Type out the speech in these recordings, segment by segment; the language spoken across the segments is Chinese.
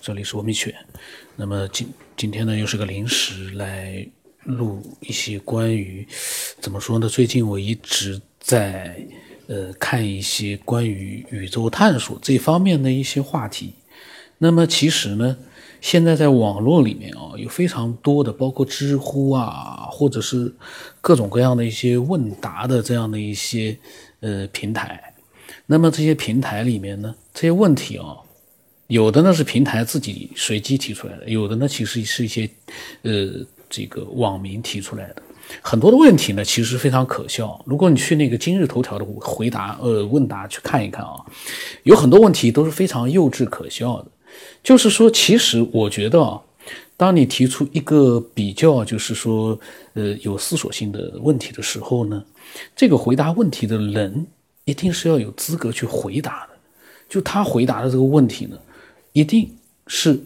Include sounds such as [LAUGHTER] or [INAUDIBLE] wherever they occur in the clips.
这里是文明犬。那么今今天呢，又是个临时来录一些关于怎么说呢？最近我一直在呃看一些关于宇宙探索这方面的一些话题。那么其实呢，现在在网络里面啊，有非常多的，包括知乎啊，或者是各种各样的一些问答的这样的一些呃平台。那么这些平台里面呢，这些问题啊，有的呢是平台自己随机提出来的，有的呢其实是一些，呃，这个网民提出来的。很多的问题呢，其实非常可笑。如果你去那个今日头条的回答呃问答去看一看啊，有很多问题都是非常幼稚可笑的。就是说，其实我觉得啊，当你提出一个比较就是说呃有思索性的问题的时候呢，这个回答问题的人。一定是要有资格去回答的，就他回答的这个问题呢，一定是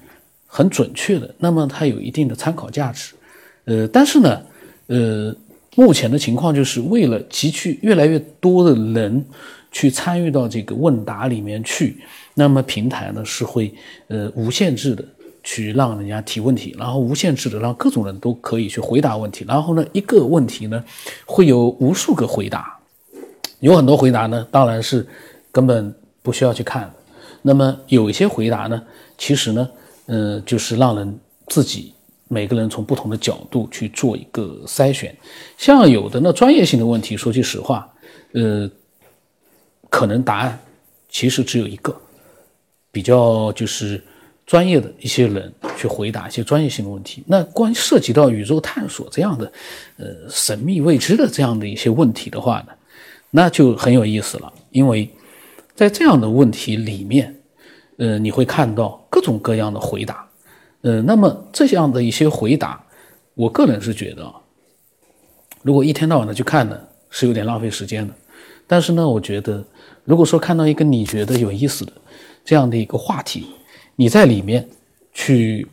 很准确的，那么它有一定的参考价值。呃，但是呢，呃，目前的情况就是为了汲取越来越多的人去参与到这个问答里面去，那么平台呢是会呃无限制的去让人家提问题，然后无限制的让各种人都可以去回答问题，然后呢一个问题呢会有无数个回答。有很多回答呢，当然是根本不需要去看。那么有一些回答呢，其实呢，呃，就是让人自己每个人从不同的角度去做一个筛选。像有的呢，专业性的问题，说句实话，呃，可能答案其实只有一个，比较就是专业的一些人去回答一些专业性的问题。那关涉及到宇宙探索这样的，呃，神秘未知的这样的一些问题的话呢？那就很有意思了，因为在这样的问题里面，呃，你会看到各种各样的回答，呃，那么这样的一些回答，我个人是觉得啊，如果一天到晚的去看呢，是有点浪费时间的。但是呢，我觉得，如果说看到一个你觉得有意思的这样的一个话题，你在里面去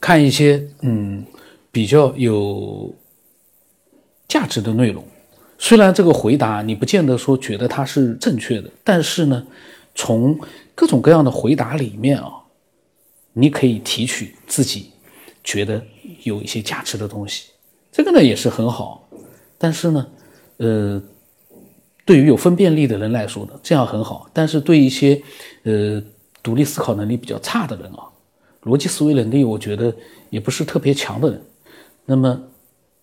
看一些嗯比较有价值的内容。虽然这个回答你不见得说觉得它是正确的，但是呢，从各种各样的回答里面啊，你可以提取自己觉得有一些价值的东西，这个呢也是很好。但是呢，呃，对于有分辨力的人来说呢，这样很好。但是对一些呃独立思考能力比较差的人啊，逻辑思维能力我觉得也不是特别强的人，那么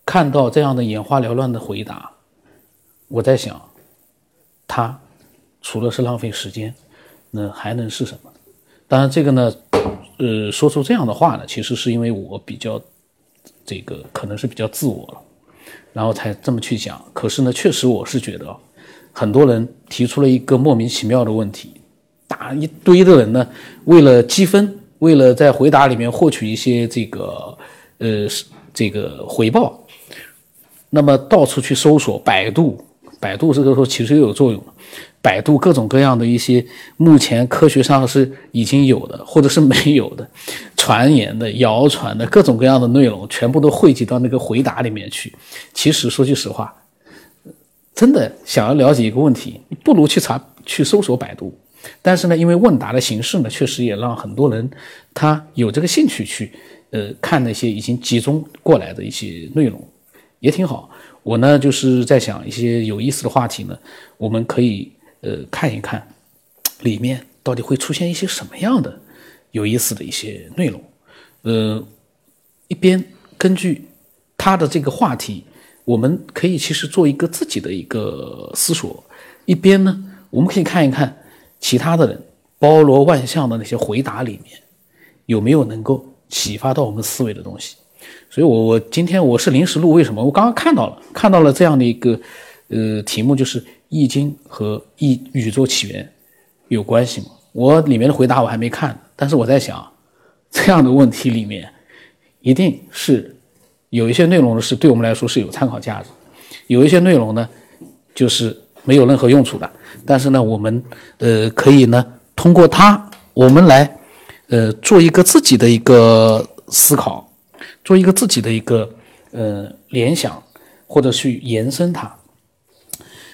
看到这样的眼花缭乱的回答。我在想，他除了是浪费时间，那还能是什么？当然，这个呢，呃，说出这样的话呢，其实是因为我比较这个可能是比较自我了，然后才这么去想。可是呢，确实我是觉得，很多人提出了一个莫名其妙的问题，大一堆的人呢，为了积分，为了在回答里面获取一些这个呃这个回报，那么到处去搜索百度。百度这个时候其实又有作用了，百度各种各样的一些目前科学上是已经有的或者是没有的传言的、谣传的各种各样的内容，全部都汇集到那个回答里面去。其实说句实话，真的想要了解一个问题，不如去查去搜索百度。但是呢，因为问答的形式呢，确实也让很多人他有这个兴趣去呃看那些已经集中过来的一些内容，也挺好。我呢，就是在想一些有意思的话题呢，我们可以呃看一看，里面到底会出现一些什么样的有意思的一些内容，呃，一边根据他的这个话题，我们可以其实做一个自己的一个思索，一边呢，我们可以看一看其他的人包罗万象的那些回答里面有没有能够启发到我们思维的东西。所以，我我今天我是临时录，为什么？我刚刚看到了，看到了这样的一个，呃，题目就是《易经》和《易宇宙起源》有关系吗？我里面的回答我还没看，但是我在想，这样的问题里面，一定是有一些内容是对我们来说是有参考价值，有一些内容呢，就是没有任何用处的。但是呢，我们呃可以呢通过它，我们来呃做一个自己的一个思考。做一个自己的一个呃联想，或者去延伸它。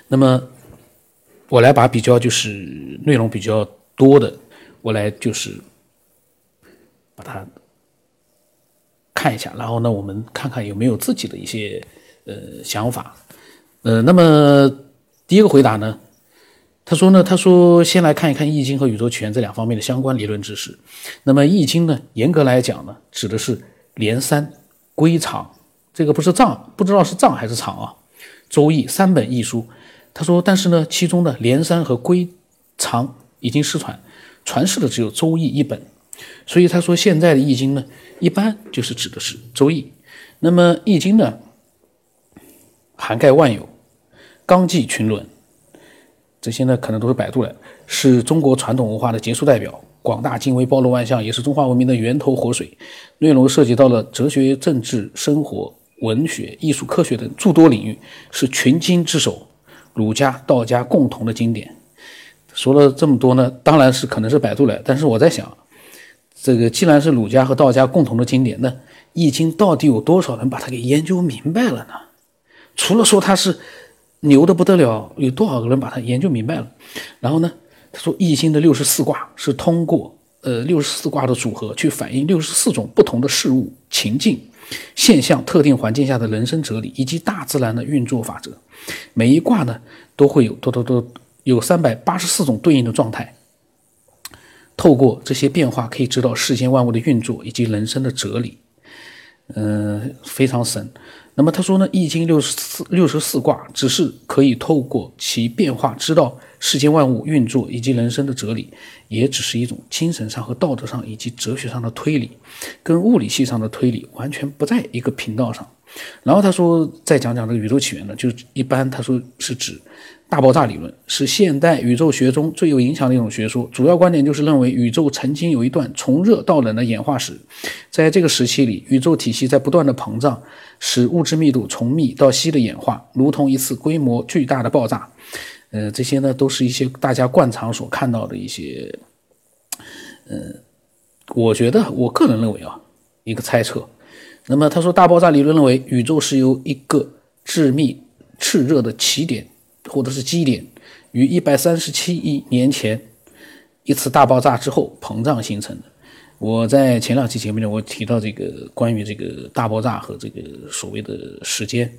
那么我来把比较就是内容比较多的，我来就是把它看一下，然后呢，我们看看有没有自己的一些呃想法。呃，那么第一个回答呢，他说呢，他说先来看一看《易经》和宇宙起源这两方面的相关理论知识。那么《易经》呢，严格来讲呢，指的是连山、归藏，这个不是藏，不知道是藏还是藏啊。《周易》三本易书，他说，但是呢，其中的连山和归藏已经失传，传世的只有《周易》一本。所以他说，现在的《易经》呢，一般就是指的是《周易》。那么《易经》呢？涵盖万有，纲纪群伦，这些呢可能都是百度的，是中国传统文化的杰出代表，广大精微，包罗万象，也是中华文明的源头活水。内容涉及到了哲学、政治、生活、文学、艺术、科学等诸多领域，是群经之首，儒家、道家共同的经典。说了这么多呢，当然是可能是百度来，但是我在想，这个既然是儒家和道家共同的经典，那《易经》到底有多少人把它给研究明白了呢？除了说它是牛的不得了，有多少个人把它研究明白了？然后呢，说《易经》的六十四卦是通过呃六十四卦的组合去反映六十四种不同的事物、情境、现象、特定环境下的人生哲理以及大自然的运作法则。每一卦呢都会有多多多有三百八十四种对应的状态。透过这些变化，可以知道世间万物的运作以及人生的哲理。嗯，非常神。那么他说呢，《易经》六十四六十四卦只是可以透过其变化知道世间万物运作以及人生的哲理，也只是一种精神上和道德上以及哲学上的推理，跟物理系上的推理完全不在一个频道上。然后他说，再讲讲这个宇宙起源呢，就一般他说是指。大爆炸理论是现代宇宙学中最有影响的一种学说，主要观点就是认为宇宙曾经有一段从热到冷的演化史，在这个时期里，宇宙体系在不断的膨胀，使物质密度从密到稀的演化，如同一次规模巨大的爆炸。呃，这些呢都是一些大家惯常所看到的一些，呃，我觉得我个人认为啊，一个猜测。那么他说，大爆炸理论认为宇宙是由一个致密炽热的起点。或者是基点于一百三十七亿年前一次大爆炸之后膨胀形成的。我在前两期节目里我提到这个关于这个大爆炸和这个所谓的时间，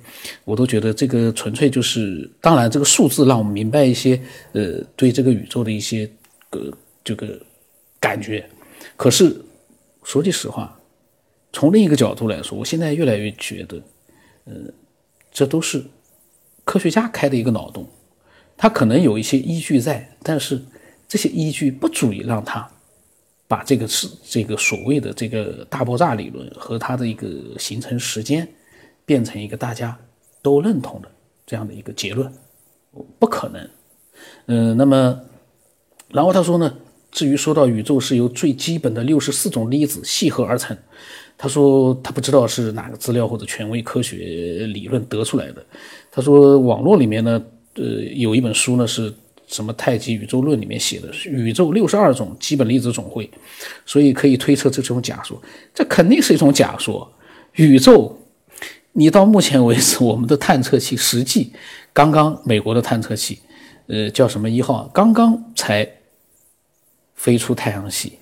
我都觉得这个纯粹就是，当然这个数字让我们明白一些，呃，对这个宇宙的一些个这个感觉。可是说句实话，从另一个角度来说，我现在越来越觉得，呃，这都是。科学家开的一个脑洞，他可能有一些依据在，但是这些依据不足以让他把这个是这个所谓的这个大爆炸理论和它的一个形成时间变成一个大家都认同的这样的一个结论，不可能。嗯，那么然后他说呢，至于说到宇宙是由最基本的六十四种粒子系合而成。他说他不知道是哪个资料或者权威科学理论得出来的。他说网络里面呢，呃，有一本书呢是什么《太极宇宙论》里面写的，宇宙六十二种基本粒子总会，所以可以推测这是种假说。这肯定是一种假说。宇宙，你到目前为止，我们的探测器实际刚刚美国的探测器，呃，叫什么一号，刚刚才飞出太阳系。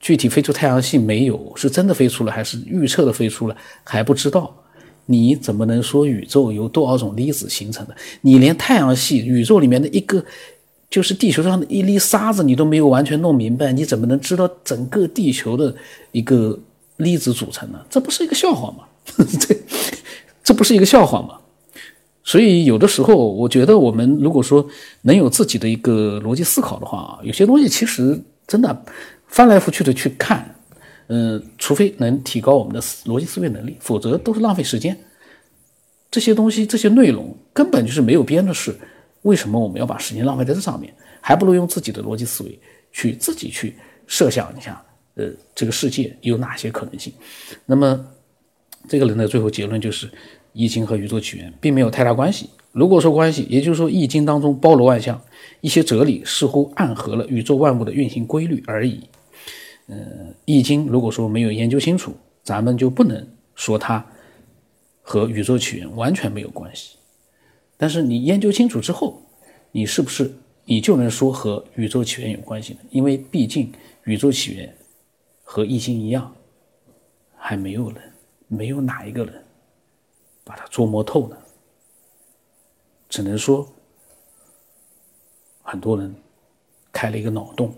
具体飞出太阳系没有？是真的飞出了，还是预测的飞出了？还不知道。你怎么能说宇宙由多少种粒子形成的？你连太阳系宇宙里面的一个，就是地球上的一粒沙子，你都没有完全弄明白，你怎么能知道整个地球的一个粒子组成呢？这不是一个笑话吗？[LAUGHS] 这这不是一个笑话吗？所以有的时候，我觉得我们如果说能有自己的一个逻辑思考的话，有些东西其实真的。翻来覆去的去看，嗯，除非能提高我们的逻辑思维能力，否则都是浪费时间。这些东西、这些内容根本就是没有边的事，为什么我们要把时间浪费在这上面？还不如用自己的逻辑思维去自己去设想一下，呃，这个世界有哪些可能性？那么，这个人的最后结论就是《易经》和宇宙起源并没有太大关系。如果说关系，也就是说《易经》当中包罗万象，一些哲理似乎暗合了宇宙万物的运行规律而已。呃，《易经》如果说没有研究清楚，咱们就不能说它和宇宙起源完全没有关系。但是你研究清楚之后，你是不是你就能说和宇宙起源有关系呢？因为毕竟宇宙起源和《易经》一样，还没有人，没有哪一个人把它琢磨透呢。只能说，很多人开了一个脑洞，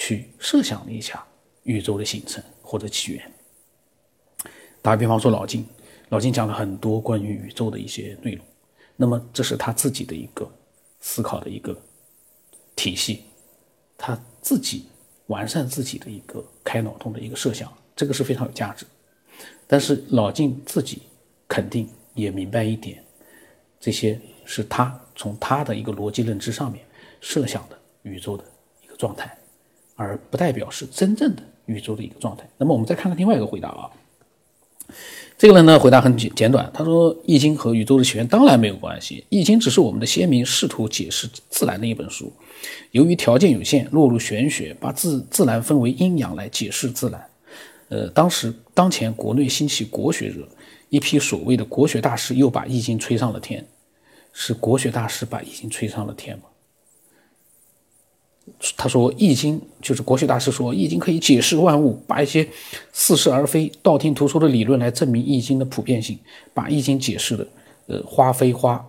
去设想了一下宇宙的形成或者起源。打个比方说，老金，老金讲了很多关于宇宙的一些内容，那么这是他自己的一个思考的一个体系，他自己完善自己的一个开脑洞的一个设想，这个是非常有价值。但是老金自己肯定也明白一点，这些。是他从他的一个逻辑认知上面设想的宇宙的一个状态，而不代表是真正的宇宙的一个状态。那么我们再看看另外一个回答啊，这个人呢回答很简简短，他说《易经》和宇宙的起源当然没有关系，《易经》只是我们的先民试图解释自然的一本书，由于条件有限，落入玄学，把自自然分为阴阳来解释自然。呃，当时当前国内兴起国学热，一批所谓的国学大师又把《易经》吹上了天。是国学大师把《易经》吹上了天吗？他说，《易经》就是国学大师说，《易经》可以解释万物，把一些似是而非、道听途说的理论来证明《易经》的普遍性，把《易经》解释的，呃，花非花，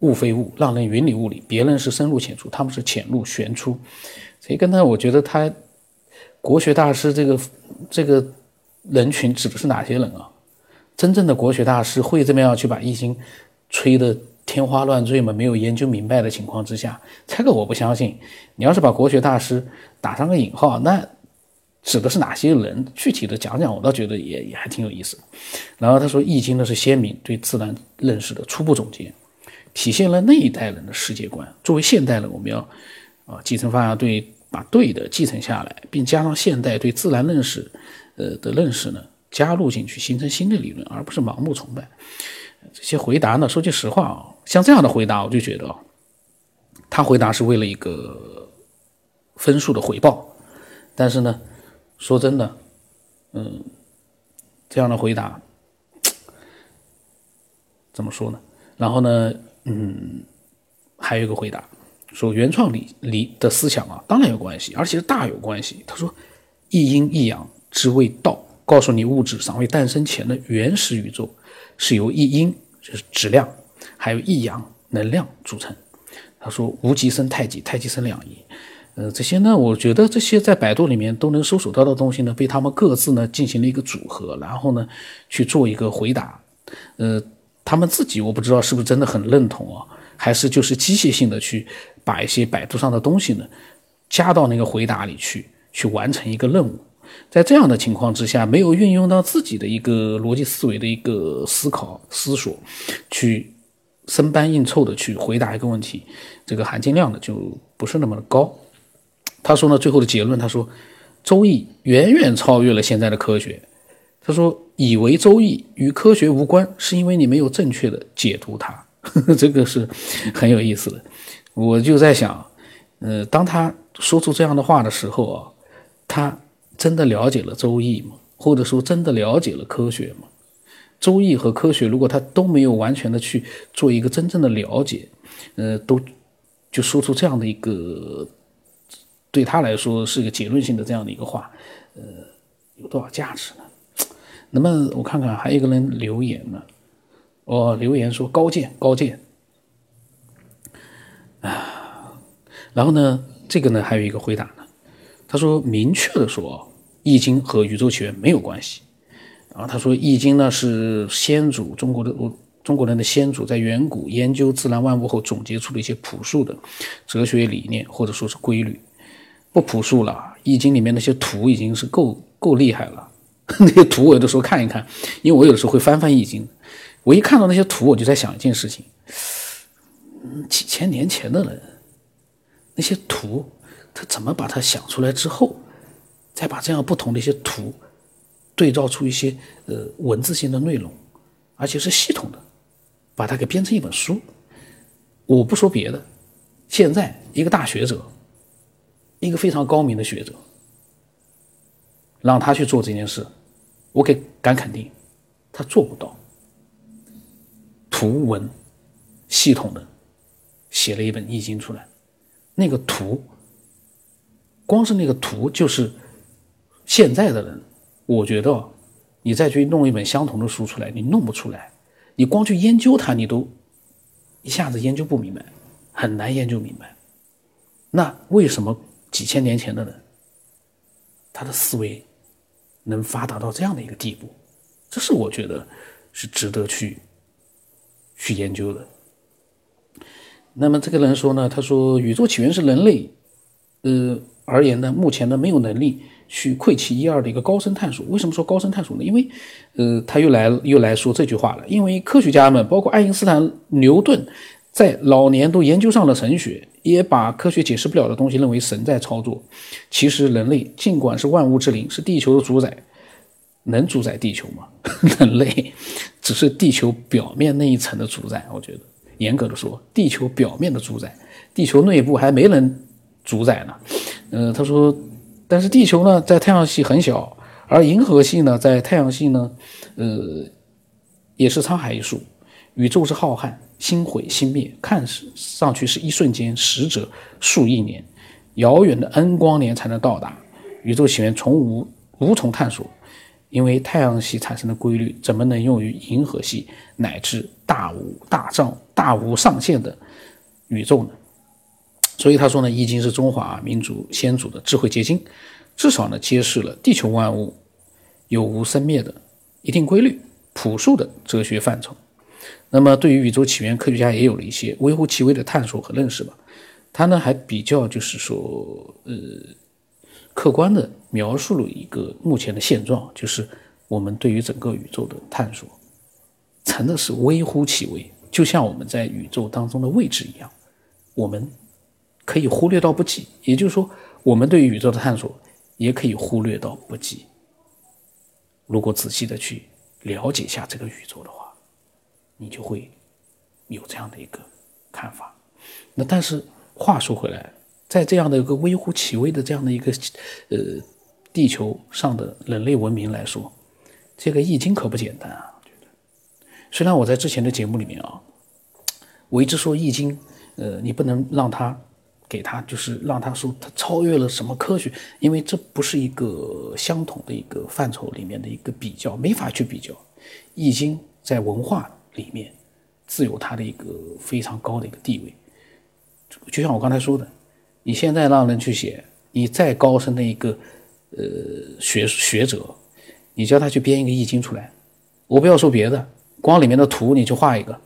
物非物，让人云里雾里。别人是深入浅出，他们是浅入玄出。所以，跟他，我觉得他国学大师这个这个人群指的是哪些人啊？真正的国学大师会这么样去把《易经》吹的？天花乱坠嘛，没有研究明白的情况之下，这个我不相信。你要是把国学大师打上个引号，那指的是哪些人？具体的讲讲，我倒觉得也也还挺有意思。然后他说，《易经》呢是先民对自然认识的初步总结，体现了那一代人的世界观。作为现代人，我们要啊继承发扬对，把对的继承下来，并加上现代对自然认识呃的认识呢，加入进去，形成新的理论，而不是盲目崇拜。这些回答呢，说句实话啊，像这样的回答，我就觉得，他回答是为了一个分数的回报。但是呢，说真的，嗯，这样的回答怎么说呢？然后呢，嗯，还有一个回答说，原创理理的思想啊，当然有关系，而且是大有关系。他说，一阴一阳之谓道，告诉你物质尚未诞生前的原始宇宙。是由一阴就是质量，还有一阳能量组成。他说无极生太极，太极生两仪。呃，这些呢，我觉得这些在百度里面都能搜索到的东西呢，被他们各自呢进行了一个组合，然后呢去做一个回答。呃，他们自己我不知道是不是真的很认同啊，还是就是机械性的去把一些百度上的东西呢加到那个回答里去，去完成一个任务。在这样的情况之下，没有运用到自己的一个逻辑思维的一个思考思索，去生搬硬凑的去回答一个问题，这个含金量呢就不是那么的高。他说呢，最后的结论，他说《周易》远远超越了现在的科学。他说，以为《周易》与科学无关，是因为你没有正确的解读它。[LAUGHS] 这个是很有意思的。我就在想，呃，当他说出这样的话的时候啊，他。真的了解了《周易》吗？或者说真的了解了科学吗？《周易》和科学，如果他都没有完全的去做一个真正的了解，呃，都就说出这样的一个对他来说是一个结论性的这样的一个话，呃，有多少价值呢？那么我看看还有一个人留言呢，哦，留言说高见高见啊，然后呢，这个呢还有一个回答呢，他说明确的说。易经和宇宙起源没有关系，啊，他说易经呢是先祖中国的中国人的先祖在远古研究自然万物后总结出的一些朴素的哲学理念或者说是规律，不朴素了。易经里面那些图已经是够够厉害了，[LAUGHS] 那些图我有的时候看一看，因为我有的时候会翻翻易经，我一看到那些图，我就在想一件事情：几千年前的人那些图，他怎么把它想出来之后？再把这样不同的一些图对照出一些呃文字性的内容，而且是系统的，把它给编成一本书。我不说别的，现在一个大学者，一个非常高明的学者，让他去做这件事，我给敢肯定，他做不到。图文系统的写了一本易经出来，那个图，光是那个图就是。现在的人，我觉得你再去弄一本相同的书出来，你弄不出来。你光去研究它，你都一下子研究不明白，很难研究明白。那为什么几千年前的人，他的思维能发达到这样的一个地步？这是我觉得是值得去去研究的。那么这个人说呢，他说宇宙起源是人类，呃而言呢，目前呢没有能力。去窥其一二的一个高深探索。为什么说高深探索呢？因为，呃，他又来又来说这句话了。因为科学家们，包括爱因斯坦、牛顿，在老年都研究上了神学，也把科学解释不了的东西认为神在操作。其实，人类尽管是万物之灵，是地球的主宰，能主宰地球吗？[LAUGHS] 人类只是地球表面那一层的主宰。我觉得，严格的说，地球表面的主宰，地球内部还没人主宰呢。呃，他说。但是地球呢，在太阳系很小，而银河系呢，在太阳系呢，呃，也是沧海一粟。宇宙是浩瀚，星毁星灭，看上去是一瞬间，实则数亿年，遥远的 N 光年才能到达。宇宙起源从无无从探索，因为太阳系产生的规律怎么能用于银河系乃至大无大丈大无上限的宇宙呢？所以他说呢，《易经》是中华民族先祖的智慧结晶，至少呢揭示了地球万物有无生灭的一定规律、朴素的哲学范畴。那么，对于宇宙起源，科学家也有了一些微乎其微的探索和认识吧。他呢还比较就是说，呃，客观的描述了一个目前的现状，就是我们对于整个宇宙的探索，真的是微乎其微，就像我们在宇宙当中的位置一样，我们。可以忽略到不计，也就是说，我们对宇宙的探索也可以忽略到不计。如果仔细的去了解一下这个宇宙的话，你就会有这样的一个看法。那但是话说回来，在这样的一个微乎其微的这样的一个呃地球上的人类文明来说，这个易经可不简单啊！虽然我在之前的节目里面啊，我一直说易经，呃，你不能让它。给他就是让他说他超越了什么科学，因为这不是一个相同的一个范畴里面的一个比较，没法去比较。易经在文化里面自有它的一个非常高的一个地位。就像我刚才说的，你现在让人去写，你再高深的一个呃学学者，你叫他去编一个易经出来，我不要说别的，光里面的图你去画一个，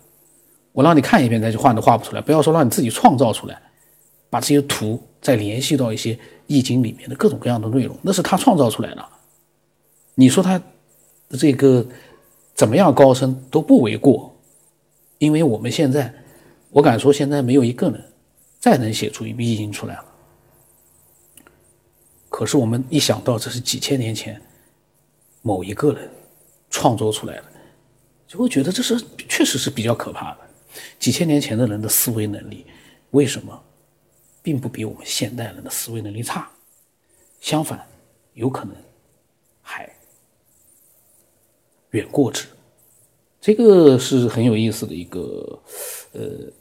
我让你看一遍，再去画都画不出来，不要说让你自己创造出来。把这些图再联系到一些易经里面的各种各样的内容，那是他创造出来的。你说他这个怎么样高深都不为过，因为我们现在，我敢说现在没有一个人再能写出一部易经出来了。可是我们一想到这是几千年前某一个人创作出来的，就会觉得这是确实是比较可怕的。几千年前的人的思维能力，为什么？并不比我们现代人的思维能力差，相反，有可能还远过之。这个是很有意思的一个，呃，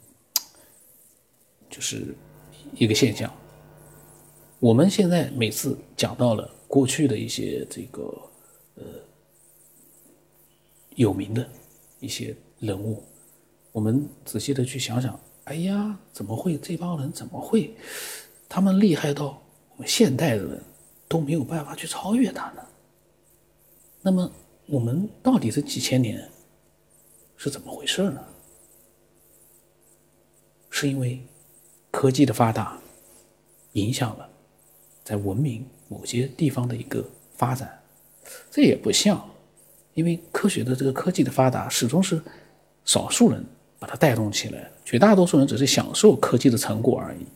就是一个现象。我们现在每次讲到了过去的一些这个呃有名的一些人物，我们仔细的去想想。哎呀，怎么会这帮人怎么会，他们厉害到我们现代的人都没有办法去超越他呢？那么我们到底这几千年是怎么回事呢？是因为科技的发达影响了在文明某些地方的一个发展？这也不像，因为科学的这个科技的发达始终是少数人。把它带动起来，绝大多数人只是享受科技的成果而已。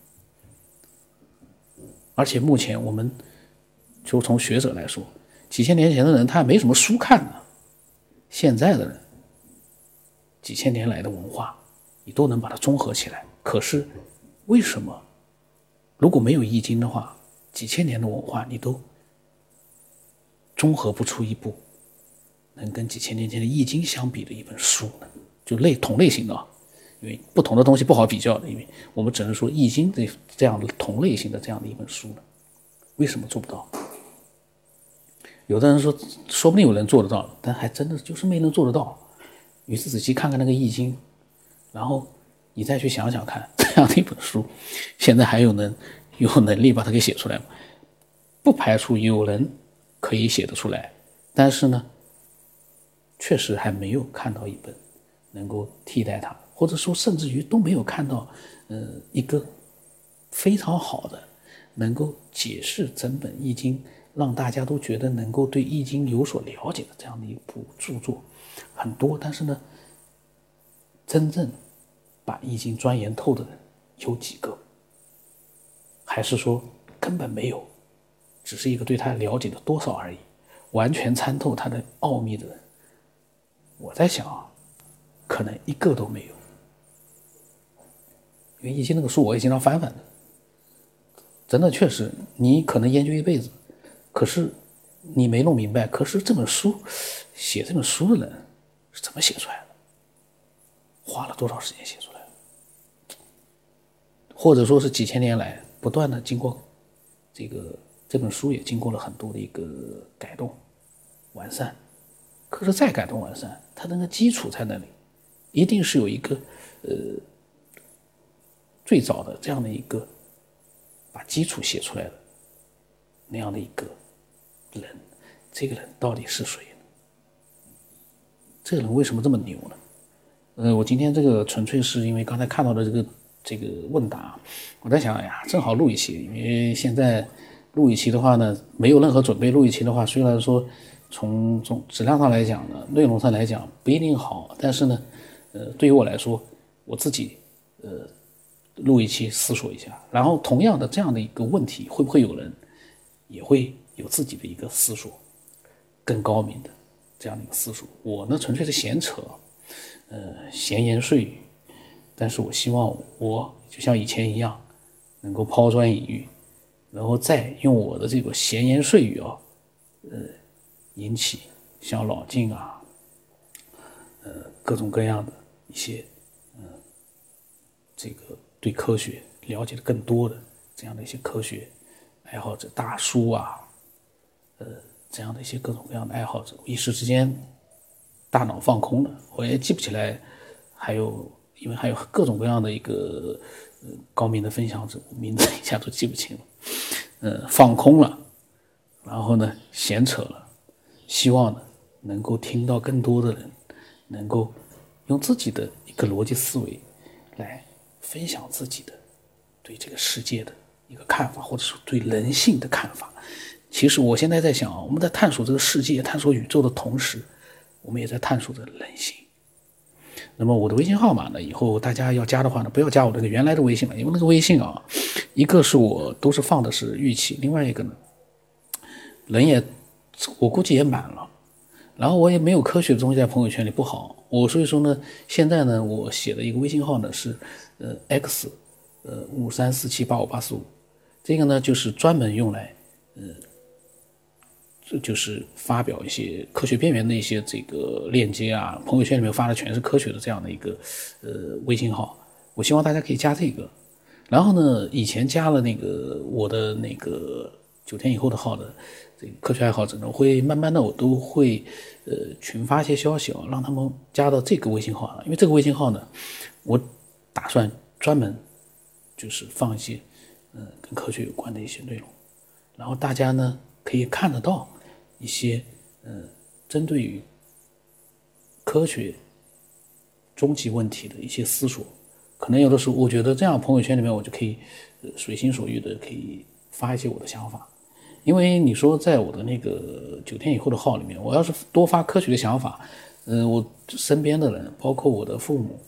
而且目前我们就从学者来说，几千年前的人他也没什么书看呢，现在的人几千年来的文化，你都能把它综合起来。可是为什么如果没有易经的话，几千年的文化你都综合不出一部能跟几千年前的易经相比的一本书呢？就类同类型的，因为不同的东西不好比较的，因为我们只能说《易经》这这样的同类型的这样的一本书呢，为什么做不到？有的人说，说不定有人做得到，但还真的就是没能做得到。你是仔细看看那个易经，然后你再去想想看，[LAUGHS] 这样的一本书，现在还有人有能力把它给写出来吗？不排除有人可以写得出来，但是呢，确实还没有看到一本能够替代它，或者说甚至于都没有看到，呃，一个非常好的能够解释整本易经。让大家都觉得能够对《易经》有所了解的这样的一部著作很多，但是呢，真正把《易经》钻研透的人有几个？还是说根本没有，只是一个对他了解的多少而已？完全参透它的奥秘的人，我在想啊，可能一个都没有。因为《易经》那个书我也经常翻翻的，真的确实，你可能研究一辈子。可是你没弄明白，可是这本书写这本书的人是怎么写出来的？花了多少时间写出来的？或者说是几千年来不断的经过这个这本书也经过了很多的一个改动、完善。可是再改动完善，它那个基础在那里，一定是有一个呃最早的这样的一个把基础写出来的那样的一个。人，这个人到底是谁？这个人为什么这么牛呢？呃，我今天这个纯粹是因为刚才看到的这个这个问答，我在想，哎呀，正好录一期，因为现在录一期的话呢，没有任何准备，录一期的话，虽然说从从质量上来讲呢，内容上来讲不一定好，但是呢，呃，对于我来说，我自己呃录一期思索一下，然后同样的这样的一个问题，会不会有人也会？有自己的一个思索，更高明的这样的一个思索。我呢，纯粹是闲扯，呃，闲言碎语。但是我希望我就像以前一样，能够抛砖引玉，然后再用我的这个闲言碎语啊，呃，引起像老晋啊，呃，各种各样的一些，嗯，这个对科学了解的更多的这样的一些科学爱好者大叔啊。呃，这样的一些各种各样的爱好者，一时之间大脑放空了，我也记不起来，还有因为还有各种各样的一个呃高明的分享者，名字一下都记不清了，呃，放空了，然后呢，闲扯了，希望呢能够听到更多的人能够用自己的一个逻辑思维来分享自己的对这个世界的一个看法，或者说对人性的看法。其实我现在在想啊，我们在探索这个世界、探索宇宙的同时，我们也在探索着人性。那么我的微信号码呢？以后大家要加的话呢，不要加我这个原来的微信了，因为那个微信啊，一个是我都是放的是玉器，另外一个呢，人也我估计也满了，然后我也没有科学的东西在朋友圈里不好，我所以说呢，现在呢，我写的一个微信号呢是呃 x 呃五三四七八五八四五，这个呢就是专门用来呃。这就是发表一些科学边缘的一些这个链接啊，朋友圈里面发的全是科学的这样的一个呃微信号，我希望大家可以加这个。然后呢，以前加了那个我的那个九天以后的号的这个科学爱好者呢，我会慢慢的我都会呃群发一些消息啊，让他们加到这个微信号啊，因为这个微信号呢，我打算专门就是放一些嗯跟科学有关的一些内容，然后大家呢可以看得到。一些嗯，针对于科学终极问题的一些思索，可能有的时候我觉得这样朋友圈里面我就可以随心所欲的可以发一些我的想法，因为你说在我的那个九天以后的号里面，我要是多发科学的想法，嗯，我身边的人，包括我的父母，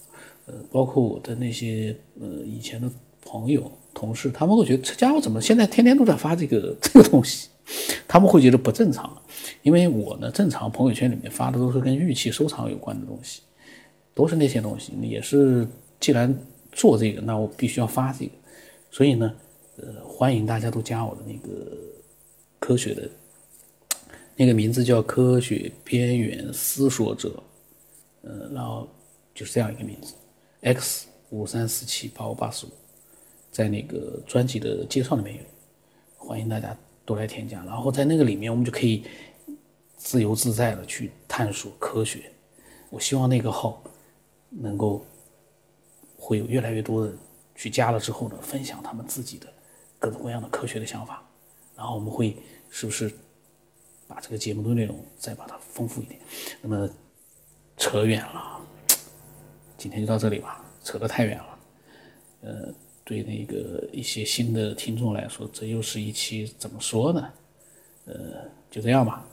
呃，包括我的那些呃以前的朋友、同事，他们会觉得这家伙怎么现在天天都在发这个 [LAUGHS] 这个东西。他们会觉得不正常，因为我呢，正常朋友圈里面发的都是跟玉器收藏有关的东西，都是那些东西。也是既然做这个，那我必须要发这个。所以呢，呃，欢迎大家都加我的那个科学的，那个名字叫科学边缘思索者，呃，然后就是这样一个名字，x 五三四七八五八十五，在那个专辑的介绍里面有，欢迎大家。都来添加，然后在那个里面，我们就可以自由自在的去探索科学。我希望那个号能够会有越来越多的去加了之后呢，分享他们自己的各种各样的科学的想法。然后我们会是不是把这个节目的内容再把它丰富一点？那么扯远了，今天就到这里吧，扯得太远了。呃，对那个一些新的听众来说，这又是一期怎么说呢？呃，就这样吧。